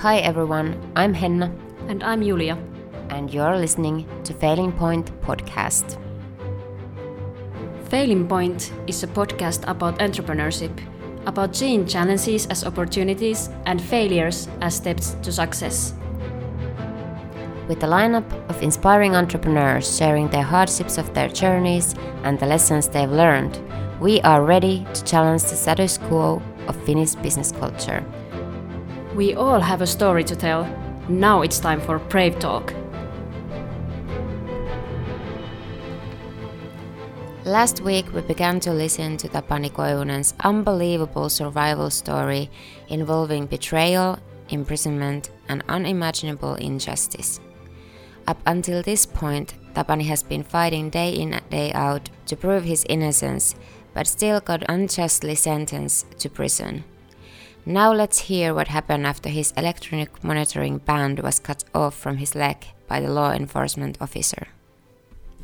Hi everyone, I'm Henna. And I'm Julia. And you're listening to Failing Point Podcast. Failing Point is a podcast about entrepreneurship, about seeing challenges as opportunities and failures as steps to success. With a lineup of inspiring entrepreneurs sharing their hardships of their journeys and the lessons they've learned, we are ready to challenge the status quo of Finnish business culture. We all have a story to tell. Now it's time for Brave Talk. Last week, we began to listen to Tapani Koivunen's unbelievable survival story involving betrayal, imprisonment, and unimaginable injustice. Up until this point, Tapani has been fighting day in and day out to prove his innocence, but still got unjustly sentenced to prison. Now let's hear what happened after his electronic monitoring band was cut off from his leg by the law enforcement officer.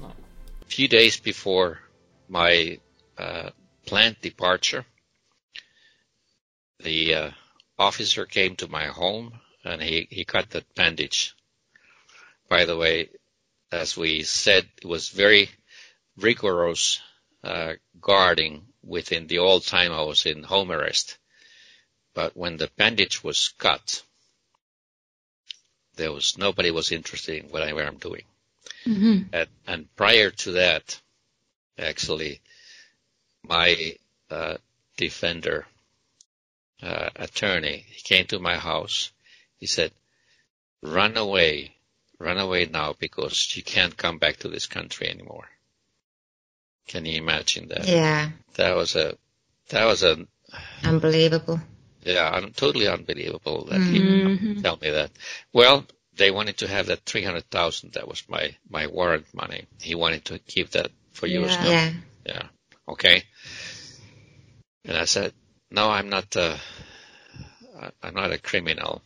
A few days before my uh, plant departure, the uh, officer came to my home and he, he cut the bandage. By the way, as we said, it was very rigorous uh, guarding within the old time I was in home arrest. But when the bandage was cut, there was nobody was interested in what I am doing. Mm-hmm. And, and prior to that, actually, my uh, defender uh, attorney, he came to my house. He said, "Run away, run away now, because you can't come back to this country anymore." Can you imagine that? Yeah. That was a that was a unbelievable. Yeah, totally unbelievable that mm-hmm. he tell me that. Well, they wanted to have that three hundred thousand. That was my my warrant money. He wanted to keep that for yeah. years now. Yeah. Yeah. Okay. And I said, no, I'm not. Uh, I'm not a criminal.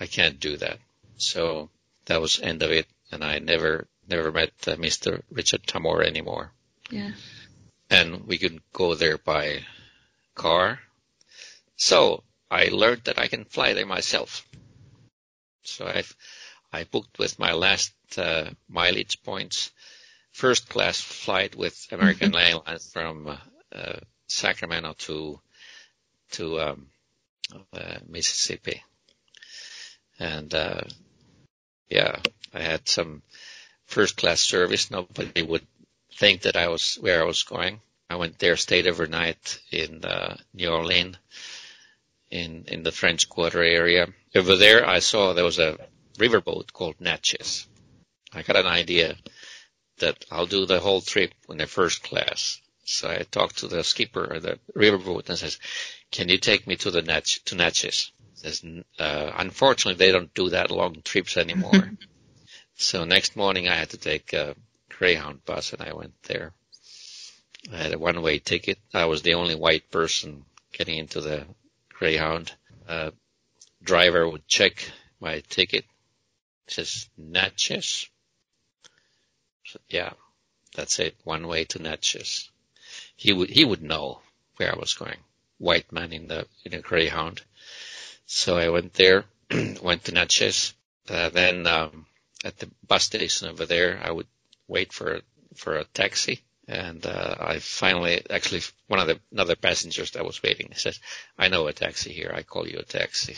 I can't do that. So that was end of it, and I never never met uh, Mr. Richard Tamor anymore. Yeah. And we could go there by car. So I learned that I can fly there myself. So I I booked with my last uh, mileage points first class flight with American Airlines from uh, Sacramento to to um, uh, Mississippi, and uh, yeah, I had some first class service. Nobody would think that I was where I was going. I went there, stayed overnight in uh, New Orleans, in in the French Quarter area. Over there, I saw there was a riverboat called Natchez. I got an idea that I'll do the whole trip in the first class. So I talked to the skipper of the riverboat and says, "Can you take me to the Natch to Natchez?" Says, uh, "Unfortunately, they don't do that long trips anymore." so next morning, I had to take a Greyhound bus, and I went there. I had a one-way ticket. I was the only white person getting into the Greyhound. Uh, driver would check my ticket. It says Natchez. So, yeah, that's it. One way to Natchez. He would he would know where I was going. White man in the in a Greyhound. So I went there, went to Natchez. Uh, then um, at the bus station over there, I would wait for for a taxi. And uh, I finally, actually, one of the another passengers that was waiting says, "I know a taxi here. I call you a taxi."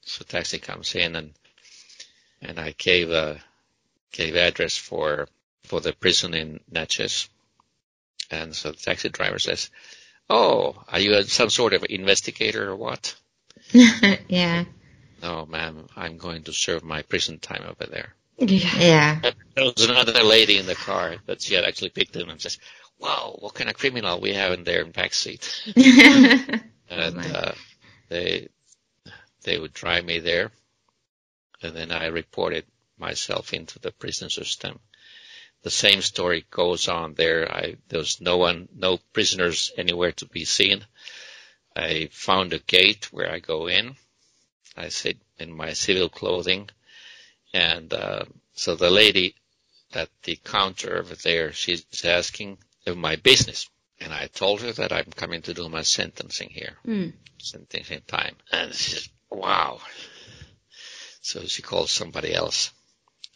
So taxi comes in, and and I gave a gave address for for the prison in Natchez. And so the taxi driver says, "Oh, are you some sort of investigator or what?" yeah. No, ma'am. I'm going to serve my prison time over there. Yeah. There was another lady in the car that she had actually picked him and says, "Wow, what kind of criminal we have in there in back seat?" and uh, they they would drive me there, and then I reported myself into the prison system the same story goes on there. I, there's no one, no prisoners anywhere to be seen. I found a gate where I go in. I sit in my civil clothing, and uh, so the lady at the counter over there, she's asking of my business, and I told her that I'm coming to do my sentencing here, mm. sentencing time, and she says, "Wow." So she calls somebody else,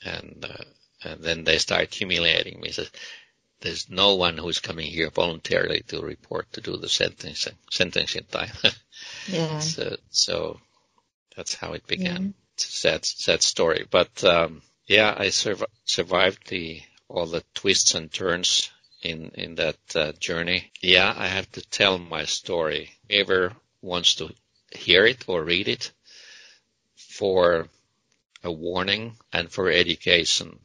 and uh, and then they start humiliating me. Says, "There's no one who's coming here voluntarily to report to do the sentencing sentencing time." Yeah. so, so that's how it began. It's a sad, sad story, but um, yeah, I surv- survived the all the twists and turns in in that uh, journey. Yeah, I have to tell my story. Whoever wants to hear it or read it for a warning and for education.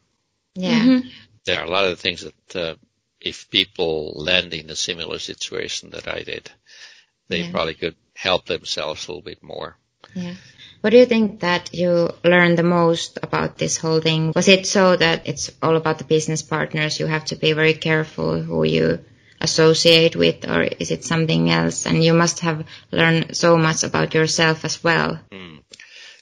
Yeah. Mhm. There are a lot of things that uh, if people land in a similar situation that I did, they Yeah. probably could help themselves a little bit more. Yeah. What do you think that you learned the most about this whole thing? Was it so that it's all about the business partners? You have to be very careful who you associate with, or is it something else? And you must have learned so much about yourself as well. Mm.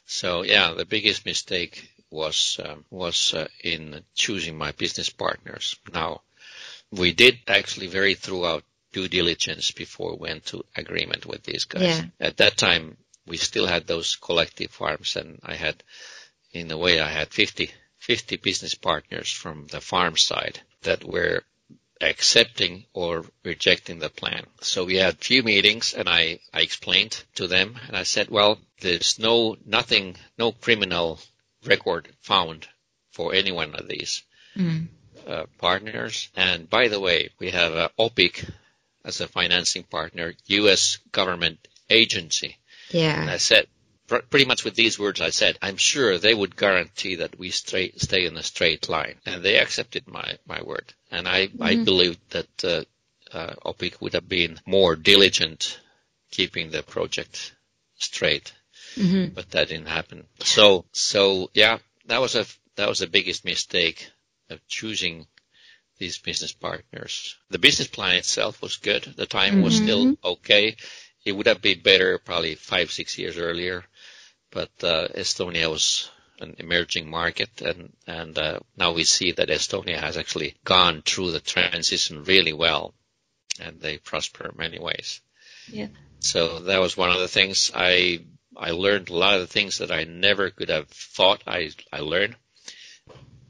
So yeah, the biggest mistake was um, was uh, in choosing my business partners. Now, we did actually very throughout due diligence before we went to agreement with these guys. Yeah. At that time, we still had those collective farms, and I had, in a way, I had 50, 50 business partners from the farm side that were accepting or rejecting the plan. So we had few meetings and I, I explained to them and I said, well, there's no, nothing, no criminal record found for any one of these Mm. uh, partners. And by the way, we have uh, OPIC as a financing partner, U.S. government agency. And I said, pr- pretty much with these words, I said, I'm sure they would guarantee that we straight, stay in a straight line. And they accepted my, my word. And I, I believed that, uh, uh, OPIC would have been more diligent keeping the project straight, hmm but that didn't happen. So, so yeah, that was a, that was the biggest mistake of choosing these business partners. The business plan itself was good. The time was still okay. It would have been better probably five, six years earlier, but uh, Estonia was an emerging market, and and uh, now we see that Estonia has actually gone through the transition really well, and they prosper in many ways. Yeah. So that was one of the things I I learned a lot of the things that I never could have thought I I learned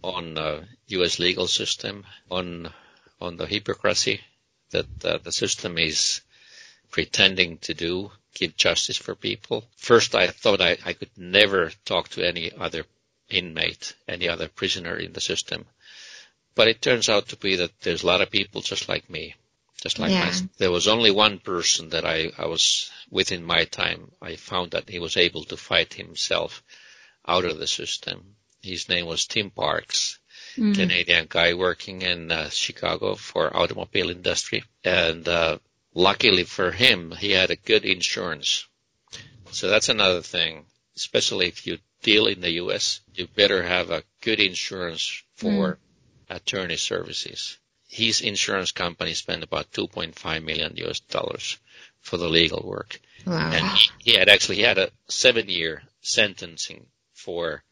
on uh, U.S. legal system, on on the hypocrisy that uh, the system is pretending to do, give justice for people. First, I thought I, I could never talk to any other inmate, any other prisoner in the system. But it turns out to be that there's a lot of people just like me, just like Yeah. myself. There was only one person that I, I was within my time. I found that he was able to fight himself out of the system. His name was Tim Parks. Canadian guy working in uh, Chicago for automobile industry. And uh, luckily for him, he had a good insurance. So that's another thing, especially if you deal in the U.S., you better have a good insurance for mm-hmm. attorney services. His insurance company spent about 2.5 million US dollars for the legal work. Wow. And he, he had actually he had a seven year sentencing for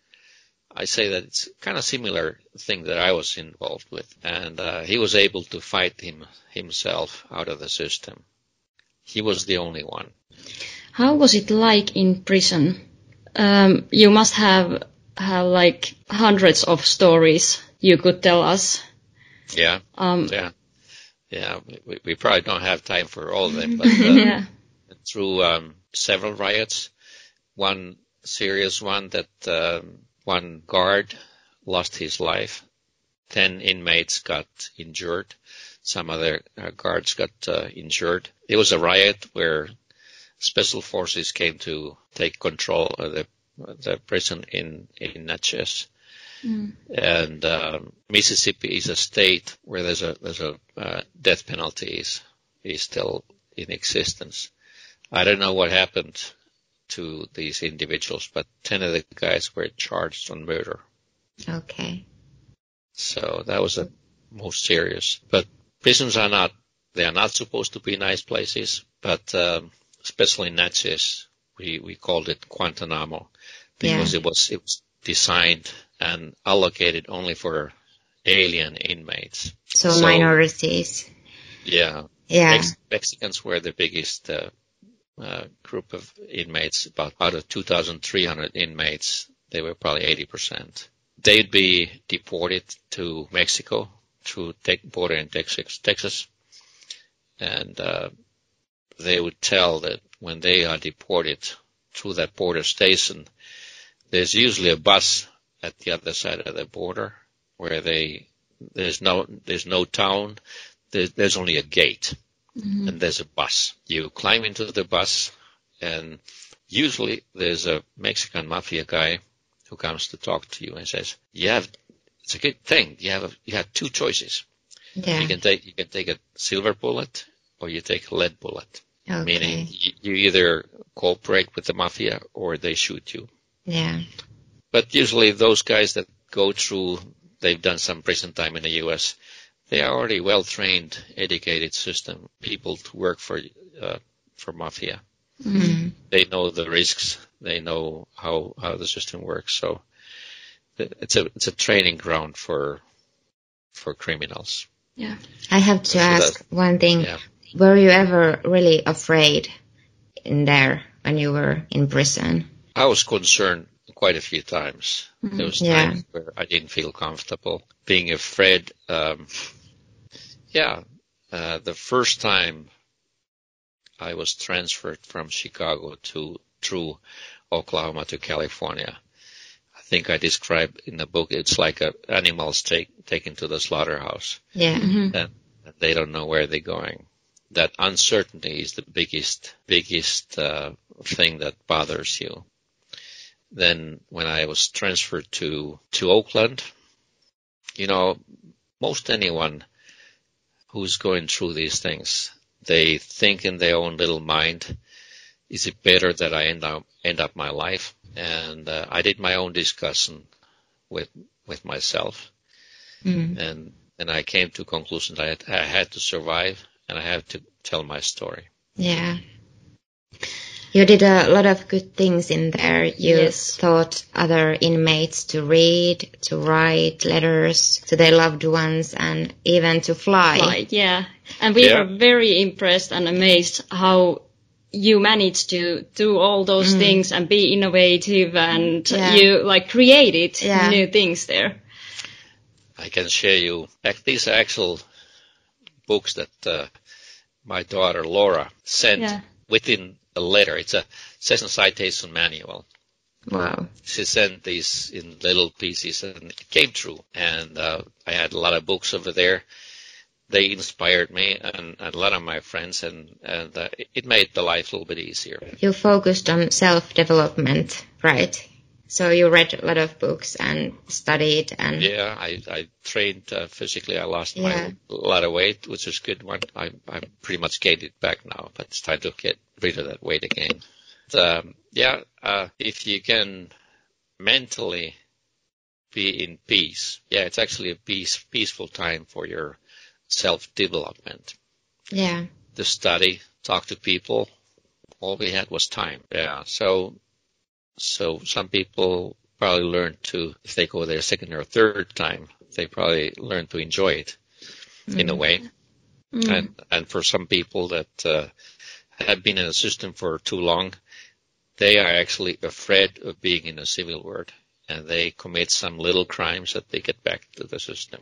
I say that it's kind of similar thing that I was involved with, and uh, he was able to fight him himself out of the system. He was the only one. How was it like in prison? Um, you must have have like hundreds of stories you could tell us. Yeah, Um, yeah, yeah. We, we probably don't have time for all of them, but uh, yeah. through um, several riots, one serious one that um, one guard lost his life. Ten inmates got injured. Some other uh, guards got uh, injured. It was a riot where special forces came to take control of the the prison in in Natchez. And um, Mississippi is a state where there's a there's a uh, death penalty is is still in existence. I don't know what happened to these individuals, but ten of the guys were charged on murder. Okay. So that was the most serious. But prisons are not, they are not supposed to be nice places, but um, especially in Natchez, we, we called it Guantanamo because Yeah. it was, it was designed and allocated only for alien inmates. So, So- minorities. Yeah. Yeah. Mex- Mexicans were the biggest uh, group of inmates. About out of 2,300 inmates, they were probably 80%. They'd be deported to Mexico through the border in Texas, Texas. and uh, they would tell that when they are deported through that border station, there's usually a bus at the other side of the border where they there's no there's no town, there's, there's only a gate, Mm-hmm. and there's a bus. You climb into the bus, and usually there's a Mexican mafia guy who comes to talk to you and says, "You have it's a good thing. You have a, you have two choices. Yeah. You can take you can take a silver bullet or you take a lead bullet. okay. Meaning you, you either cooperate with the mafia or they shoot you. Yeah. But usually those guys that go through, they've done some prison time in the U.S. They are already well trained, educated system people to work for uh, for mafia. Mm. They know the risks. They know how how the system works. So it's a it's a training ground for for criminals. Yeah. I have to So ask one thing. Yeah. Were you ever really afraid in there when you were in prison? I was concerned quite a few times. There was Yeah. times where I didn't feel comfortable being afraid. Um, yeah, uh, the first time I was transferred from Chicago to through Oklahoma to California, I think I described in the book it's like a, animals take, taken to the slaughterhouse Yeah. Mhm. and they don't know where they're going. That uncertainty is the biggest, biggest uh, thing that bothers you. Then when I was transferred to to Oakland, you know, most anyone who's going through these things, they think in their own little mind, is it better that I end up end up my life? And uh, I did my own discussion with with myself Mm. and and I came to a conclusion that I had, I had to survive and I had to tell my story. Yeah. You did a lot of good things in there. You Yes. taught other inmates to read, to write letters to their loved ones, and even to fly. Right, yeah. And we Yeah. were very impressed and amazed how you managed to do all those things and be innovative and Mm. Yeah. you like created Yeah. new things there. I can share you. ac- These are actual books that uh, my daughter Laura sent Yeah. within a letter. It's a session citation manual. Wow. She sent these in little pieces and it came true. And uh, I had a lot of books over there. They inspired me and, and a lot of my friends and, and uh, it- it made the life a little bit easier. You focused on self-development, right? So you read a lot of books and studied and Yeah, I, I trained uh, physically. I lost Yeah. my a lot of weight, which is good. One, I I pretty much gained it back now, but it's time to get rid of that weight again. Um, yeah, uh, if you can mentally be in peace, yeah, it's actually a peace peaceful time for your self development. yeah. To study, talk to people. All we had was time. Yeah, so so some people probably learn to, if they go there second or third time, they probably learn to enjoy it in a way. Mm. And and for some people that uh, have been in the system for too long, they are actually afraid of being in a civil world, and they commit some little crimes that they get back to the system.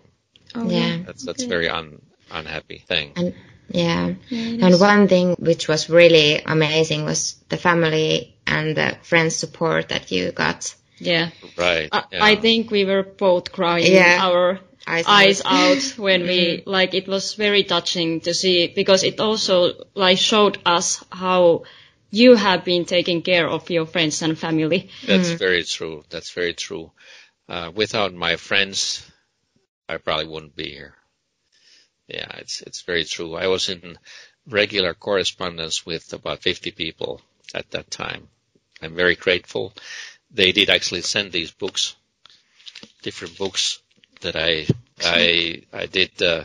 Oh, Yeah. That's that's Okay. very un, unhappy thing. And yeah. Yeah, And one thing which was really amazing was the family and the friends support that you got. Yeah. Right. I, yeah. I think we were both crying Yeah. our Eyes eyes out. out when we like it was very touching to see because it also like showed us how you have been taking care of your friends and family. That's very true. That's very true. Uh, without my friends, I probably wouldn't be here. Yeah, it's it's very true. I was in regular correspondence with about 50 people at that time. I'm very grateful. They did actually send these books, different books that I I I did uh,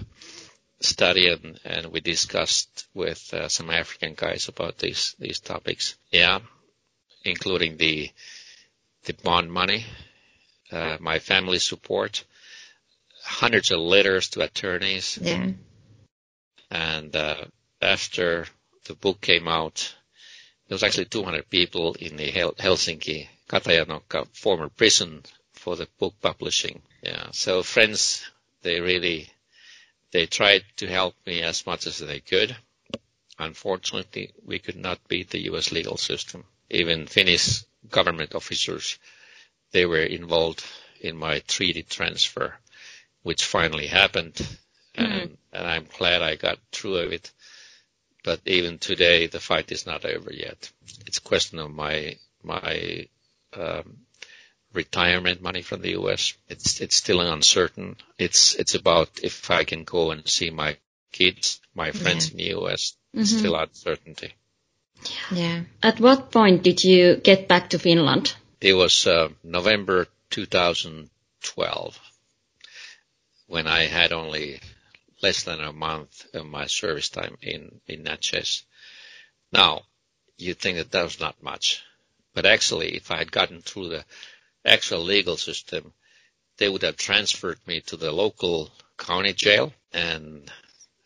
study and and we discussed with uh, some African guys about these these topics. Yeah, including the the bond money, uh, my family support, hundreds of letters to attorneys, Yeah. and uh, after the book came out, there was actually 200 people in the Hel- Helsinki Katajanokka former prison for the book publishing. Yeah. So friends, they really, they tried to help me as much as they could. Unfortunately, we could not beat the U.S. legal system. Even Finnish government officers, they were involved in my treaty transfer, which finally happened. Mm. And, and I'm glad I got through of it. But even today, the fight is not over yet. It's a question of my, my, um, retirement money from the U.S. It's it's still uncertain. It's it's about if I can go and see my kids, my friends yeah. in the U.S. Mm-hmm. Still uncertainty. Yeah. At what point did you get back to Finland? It was uh, November 2012 when I had only less than a month of my service time in in Natchez. Now, you'd think that that was not much, but actually, if I had gotten through the actual legal system, they would have transferred me to the local county jail. And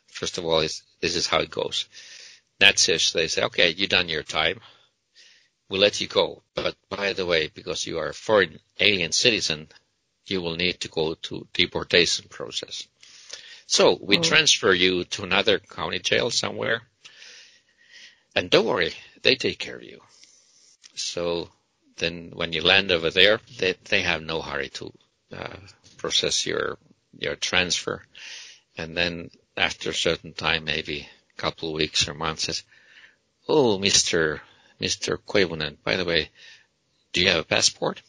first of all, this is how it goes. Natchez, they say, okay, you've done your time. We'll let you go. But by the way, because you are a foreign alien citizen, you will need to go to deportation process. So we oh. transfer you to another county jail somewhere. And don't worry, they take care of you. So then when you land over there, they, they have no hurry to uh, process your your transfer. And then after a certain time, maybe a couple of weeks or months, says, "Oh, Mister Mister Koivunen, by the way, do you have a passport?"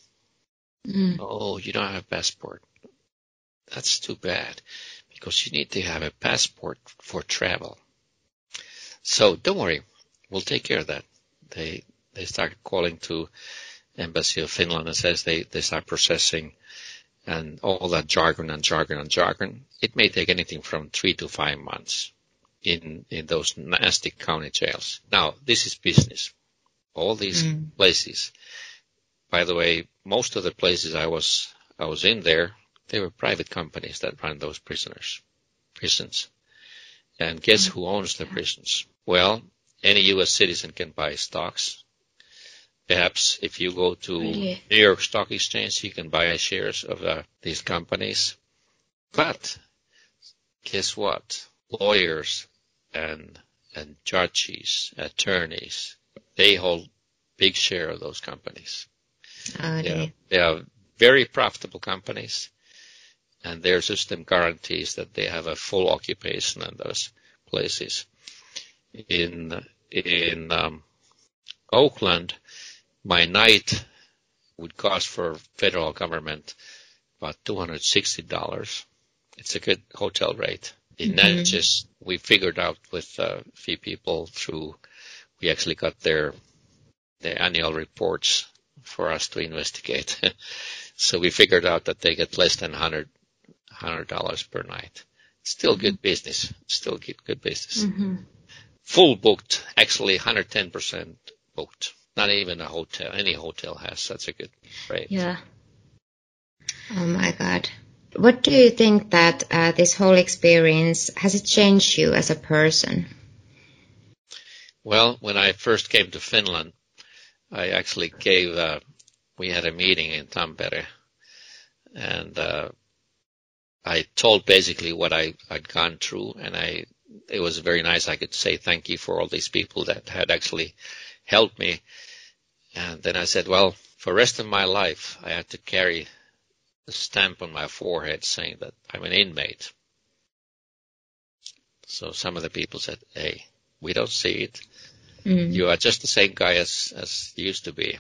Mm. Oh, you don't have a passport. That's too bad because you need to have a passport for travel. So don't worry, we'll take care of that. They they start calling to embassy of Finland and says they, they start processing and all that jargon and jargon and jargon. It may take anything from three to five months in, in those nasty county jails. Now, this is business. All these mm. places. By the way, most of the places I was, I was in there, they were private companies that run those prisoners, prisons. And guess mm. who owns the prisons? Well, any U.S. citizen can buy stocks Perhaps if you go to really? New York Stock Exchange, you can buy shares of uh, these companies. But guess what? Lawyers and and judges, attorneys, they hold big share of those companies. Oh, yeah, they are very profitable companies, and their system guarantees that they have a full occupation in those places. In in um, Oakland, my night would cost for federal government about $260. It's a good hotel rate. In mm-hmm. Natchez, we figured out with a few people through, we actually got their, their annual reports for us to investigate. so we figured out that they get less than 100 $100 per night. Still mm-hmm. good business. Still good, good business. Mm-hmm. Full booked, actually 110% booked. Not even a hotel. Any hotel has such a good rate. Yeah. Oh my God. What do you think that uh, this whole experience has it changed you as a person? Well, when I first came to Finland, I actually gave. Uh, we had a meeting in Tampere, and uh, I told basically what I, I'd gone through, and I. It was very nice. I could say thank you for all these people that had actually helped me. And then I said, well, for the rest of my life, I had to carry a stamp on my forehead saying that I'm an inmate. So some of the people said, hey, we don't see it. Mm. You are just the same guy as, as you used to be.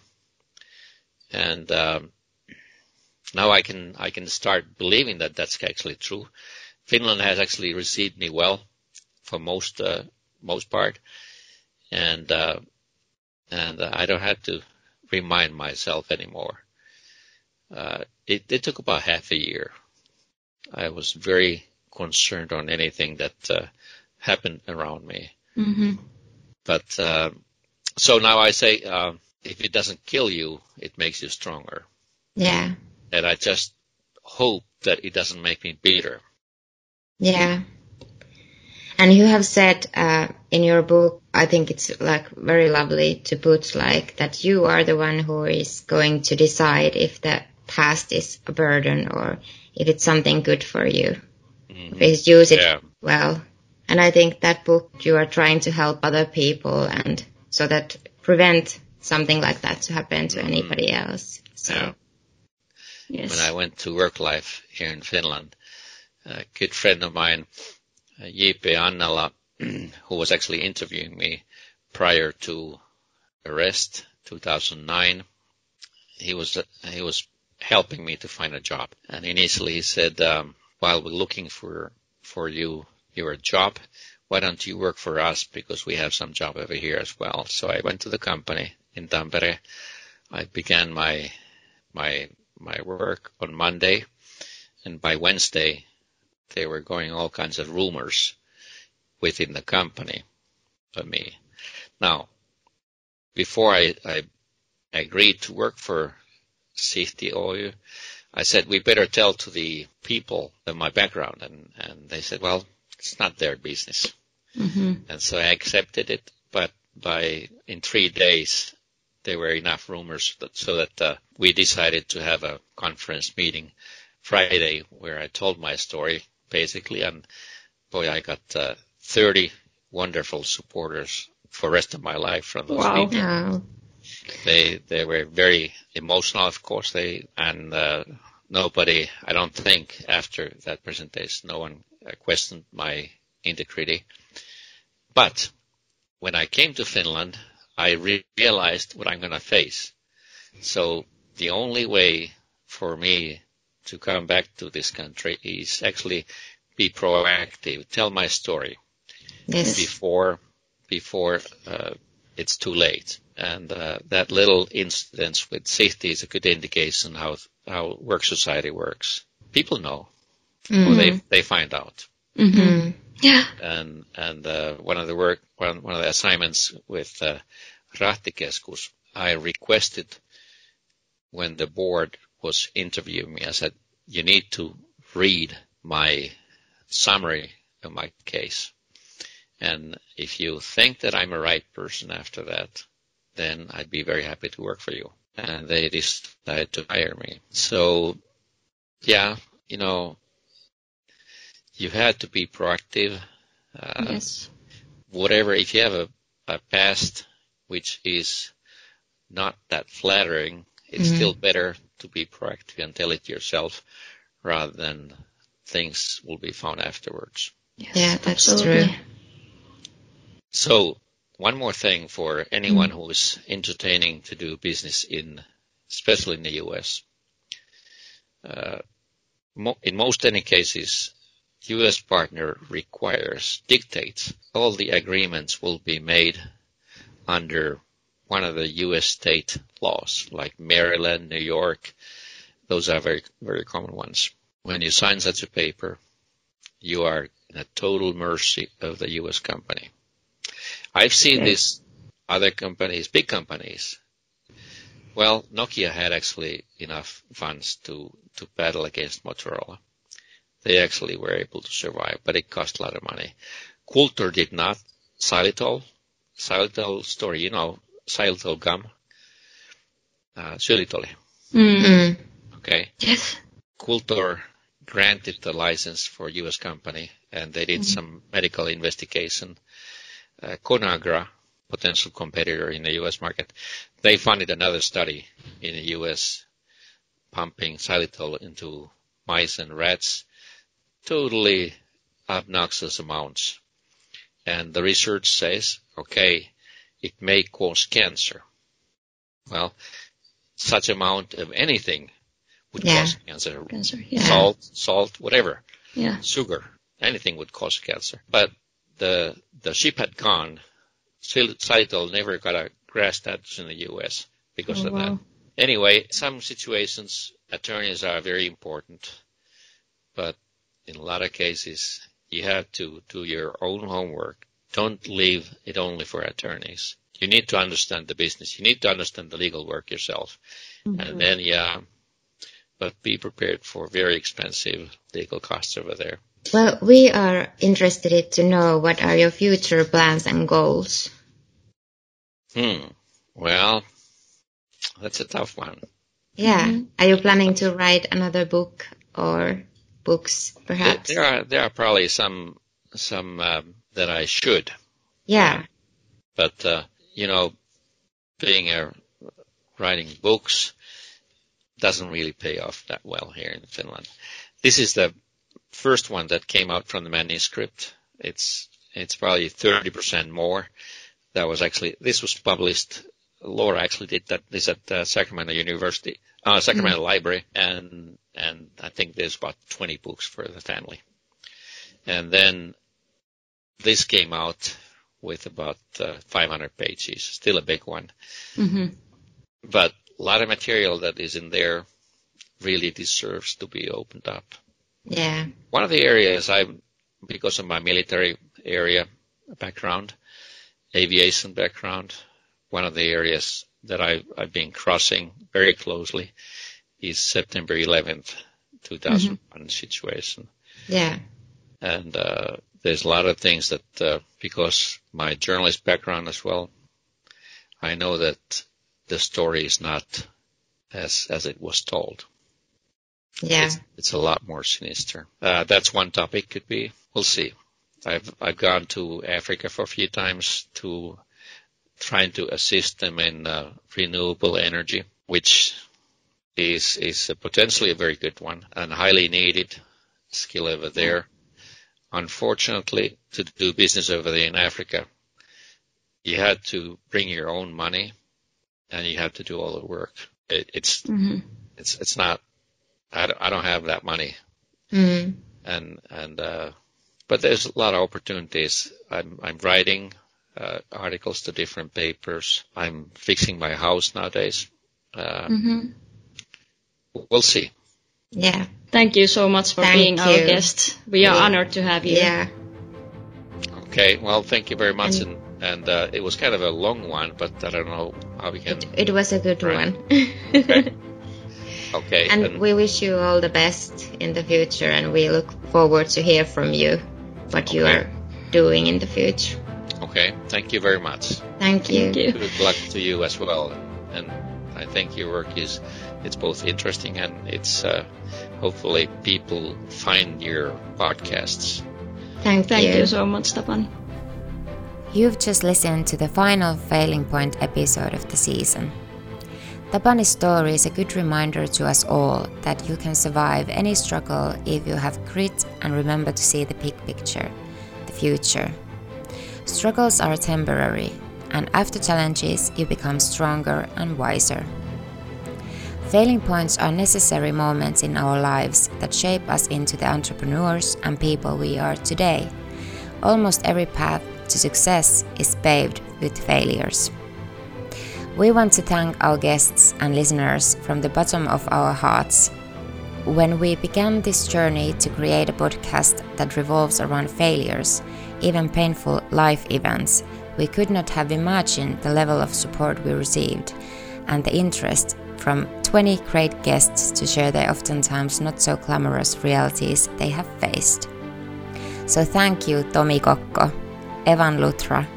And, um, now I can, I can start believing that that's actually true. Finland has actually received me well for most, uh, most part. And, uh, and I don't have to remind myself anymore. Uh, it, it, took about half a year. I was very concerned on anything that uh, happened around me. Mm-hmm. But uh, so now I say, uh, if it doesn't kill you, it makes you stronger. Yeah. And I just hope that it doesn't make me bitter. Yeah. And you have said uh, in your book, I think it's like very lovely to put like that you are the one who is going to decide if the past is a burden or if it's something good for you. Mm-hmm. If use it yeah. well. And I think that book you are trying to help other people and so that prevent something like that to happen to mm-hmm. anybody else. So. Yeah. Yes. When I went to work life here in Finland, a good friend of mine, uh, J.P. Annala, who was actually interviewing me prior to arrest 2009, he was he was helping me to find a job. And initially he said, um, while we're looking for for you your job, why don't you work for us because we have some job over here as well. So I went to the company in Tampere. I began my my my work on Monday, and by Wednesday there were going all kinds of rumors within the company for me. Now, before I, I agreed to work for Sihti Oy, I said we better tell to the people of my background, and and they said, well, it's not their business. Mm-hmm. And so I accepted it, but by in three days there were enough rumors that, so that uh, we decided to have a conference meeting Friday where I told my story basically, and boy, I got uh, 30 wonderful supporters for the rest of my life from those wow. people. Wow. They they were very emotional, of course. They and uh, nobody, I don't think, after that presentation, no one questioned my integrity. But when I came to Finland, I re- realized what I'm going to face. So the only way for me to come back to this country is actually be proactive, tell my story yes. before before uh, it's too late. And uh, that little incident with Sihti is a good indication how how work society works. People know, mm-hmm. or they they find out. Mm-hmm. Yeah. And and uh, one of the work one one of the assignments with uh, Rahtikeskus, I requested when the board was interviewing me, I said, you need to read my summary of my case. And if you think that I'm a right person after that, then I'd be very happy to work for you. And they decided to hire me. So, yeah, you know, you had to be proactive. Uh, yes. Whatever, if you have a, a past which is not that flattering, it's mm-hmm. still better to be proactive and tell it yourself rather than things will be found afterwards. Yes, yeah, that's absolutely. true. So one more thing for anyone mm. who is entertaining to do business in, especially in the U.S. Uh, mo- in most any cases, U.S. partner requires, dictates, all the agreements will be made under one of the U.S. state laws, like Maryland, New York. Those are very, very common ones. When you sign such a paper, you are in a total mercy of the U.S. company. I've seen okay. this other companies, big companies. Well, Nokia had actually enough funds to, to battle against Motorola. They actually were able to survive, but it cost a lot of money. Cultor did not. Xylitol, xylitol story, you know, xylitol gum, uh, xylitol. Mm-hmm. Okay. Yes. Cultor granted the license for U.S. company, and they did mm-hmm. some medical investigation. Uh, Conagra, potential competitor in the U.S. market, they funded another study in the U.S. pumping xylitol into mice and rats, totally obnoxious amounts. And the research says, okay, it may cause cancer. Well, such amount of anything would yeah. cause cancer. cancer yeah. Salt, salt, whatever. Yeah. Sugar, anything would cause cancer. But the the ship had gone. Xylitol never got a GRAS status in the U.S. because oh, of wow. that. Anyway, some situations attorneys are very important, but in a lot of cases you have to do your own homework. Don't leave it only for attorneys. You need to understand the business. You need to understand the legal work yourself. Mm-hmm. And then, yeah, but be prepared for very expensive legal costs over there. Well, we are interested to know what are your future plans and goals. Hmm. Well, that's a tough one. Yeah. Mm-hmm. Are you planning to write another book or books, perhaps? There are there are probably some some um, that I should. Yeah. Uh, but uh, you know, being a writing books doesn't really pay off that well here in Finland. This is the first one that came out from the manuscript. It's it's probably 30% more. That was actually this was published. Laura actually did that. This at uh, Sacramento University, uh, Sacramento mm-hmm. Library, and and I think there's about 20 books for the family. And then this came out with about uh, 500 pages, still a big one. Mm-hmm. But a lot of material that is in there really deserves to be opened up. Yeah. One of the areas I, because of my military area background, aviation background, one of the areas that I, I've been crossing very closely is September 11th, 2001 mm-hmm. situation. Yeah. And uh, there's a lot of things that, uh, because my journalist background as well, I know that the story is not as as it was told. Yeah, it's, it's a lot more sinister. Uh, that's one topic. Could be. We'll see. I've I've gone to Africa for a few times to trying to assist them in uh, renewable energy, which is is potentially a very good one and highly needed skill over there. Unfortunately, to do business over there in Africa, you had to bring your own money and you had to do all the work. It, it's mm-hmm. it's it's not. I don't, I don't have that money. Mm-hmm. And and uh, but there's a lot of opportunities. I'm I'm writing uh, articles to different papers. I'm fixing my house nowadays. Uh, mm-hmm. We'll see. Yeah. Thank you so much for thank being you. our guest. We are yeah. honored to have you. Yeah. Okay. Well, thank you very much. And, and and uh, it was kind of a long one, but I don't know how we can. It, it was a good one. okay. okay. And, and, we wish you all the best in the future, and we look forward to hear from you what okay. you are doing in the future. Okay. Thank you very much. Thank you. Thank you. Good luck to you as well, and I think your work is it's both interesting and it's uh, hopefully people find your podcasts. Thank, Thank you. you so much, Tapani. You've just listened to the final Failing Point episode of the season. Tapani's story is a good reminder to us all that you can survive any struggle if you have grit and remember to see the big picture, the future. Struggles are temporary, and after challenges, you become stronger and wiser. Failing points are necessary moments in our lives that shape us into the entrepreneurs and people we are today. Almost every path to success is paved with failures. We want to thank our guests and listeners from the bottom of our hearts. When we began this journey to create a podcast that revolves around failures, even painful life events, we could not have imagined the level of support we received and the interest from 20 great guests to share their oftentimes not so glamorous realities they have faced. So thank you, Tomi Kokko, Evan Lutra,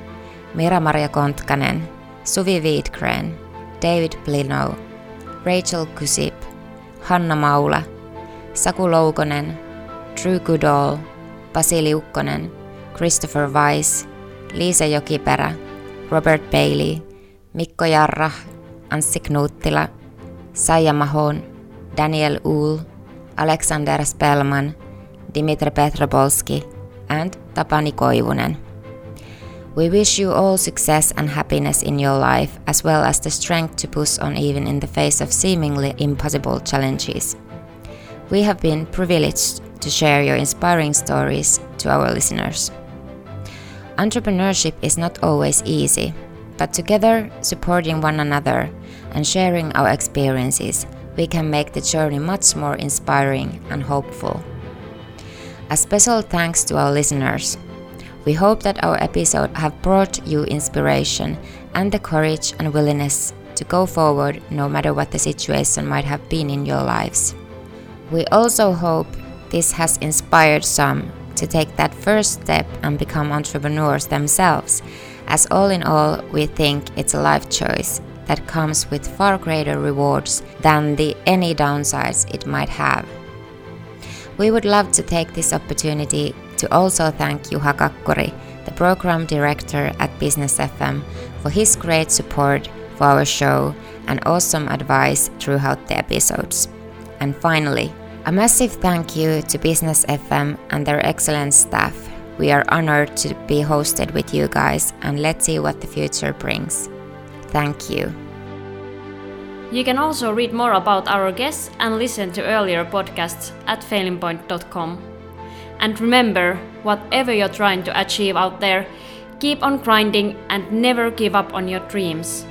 Mira-Maria Kontkanen, Suvi Wiedgren, David Blinow, Rachel Kusip, Hanna Maula, Saku Loukonen, Drew Goodall, Basili Ukkonen, Christopher Weiss, Liisa Jokiperä, Robert Bailey, Mikko Jarra, Anssi Knuuttila, Saija Mahon, Daniel Uhl, Alexander Spellman, Dimitri Petropolski, and Tapani Koivunen. We wish you all success and happiness in your life, as well as the strength to push on even in the face of seemingly impossible challenges. We have been privileged to share your inspiring stories to our listeners. Entrepreneurship is not always easy, but together, supporting one another and sharing our experiences, we can make the journey much more inspiring and hopeful. A special thanks to our listeners we hope that our episode have brought you inspiration and the courage and willingness to go forward no matter what the situation might have been in your lives. We also hope this has inspired some to take that first step and become entrepreneurs themselves, as all in all, we think it's a life choice that comes with far greater rewards than the any downsides it might have. We would love to take this opportunity to also thank Juha Kakkori, the program director at Business FM, for his great support for our show and awesome advice throughout the episodes. And finally, a massive thank you to Business FM and their excellent staff. We are honored to be hosted with you guys, and let's see what the future brings. Thank you. You can also read more about our guests and listen to earlier podcasts at failingpoint.com. And remember, whatever you're trying to achieve out there, keep on grinding and never give up on your dreams.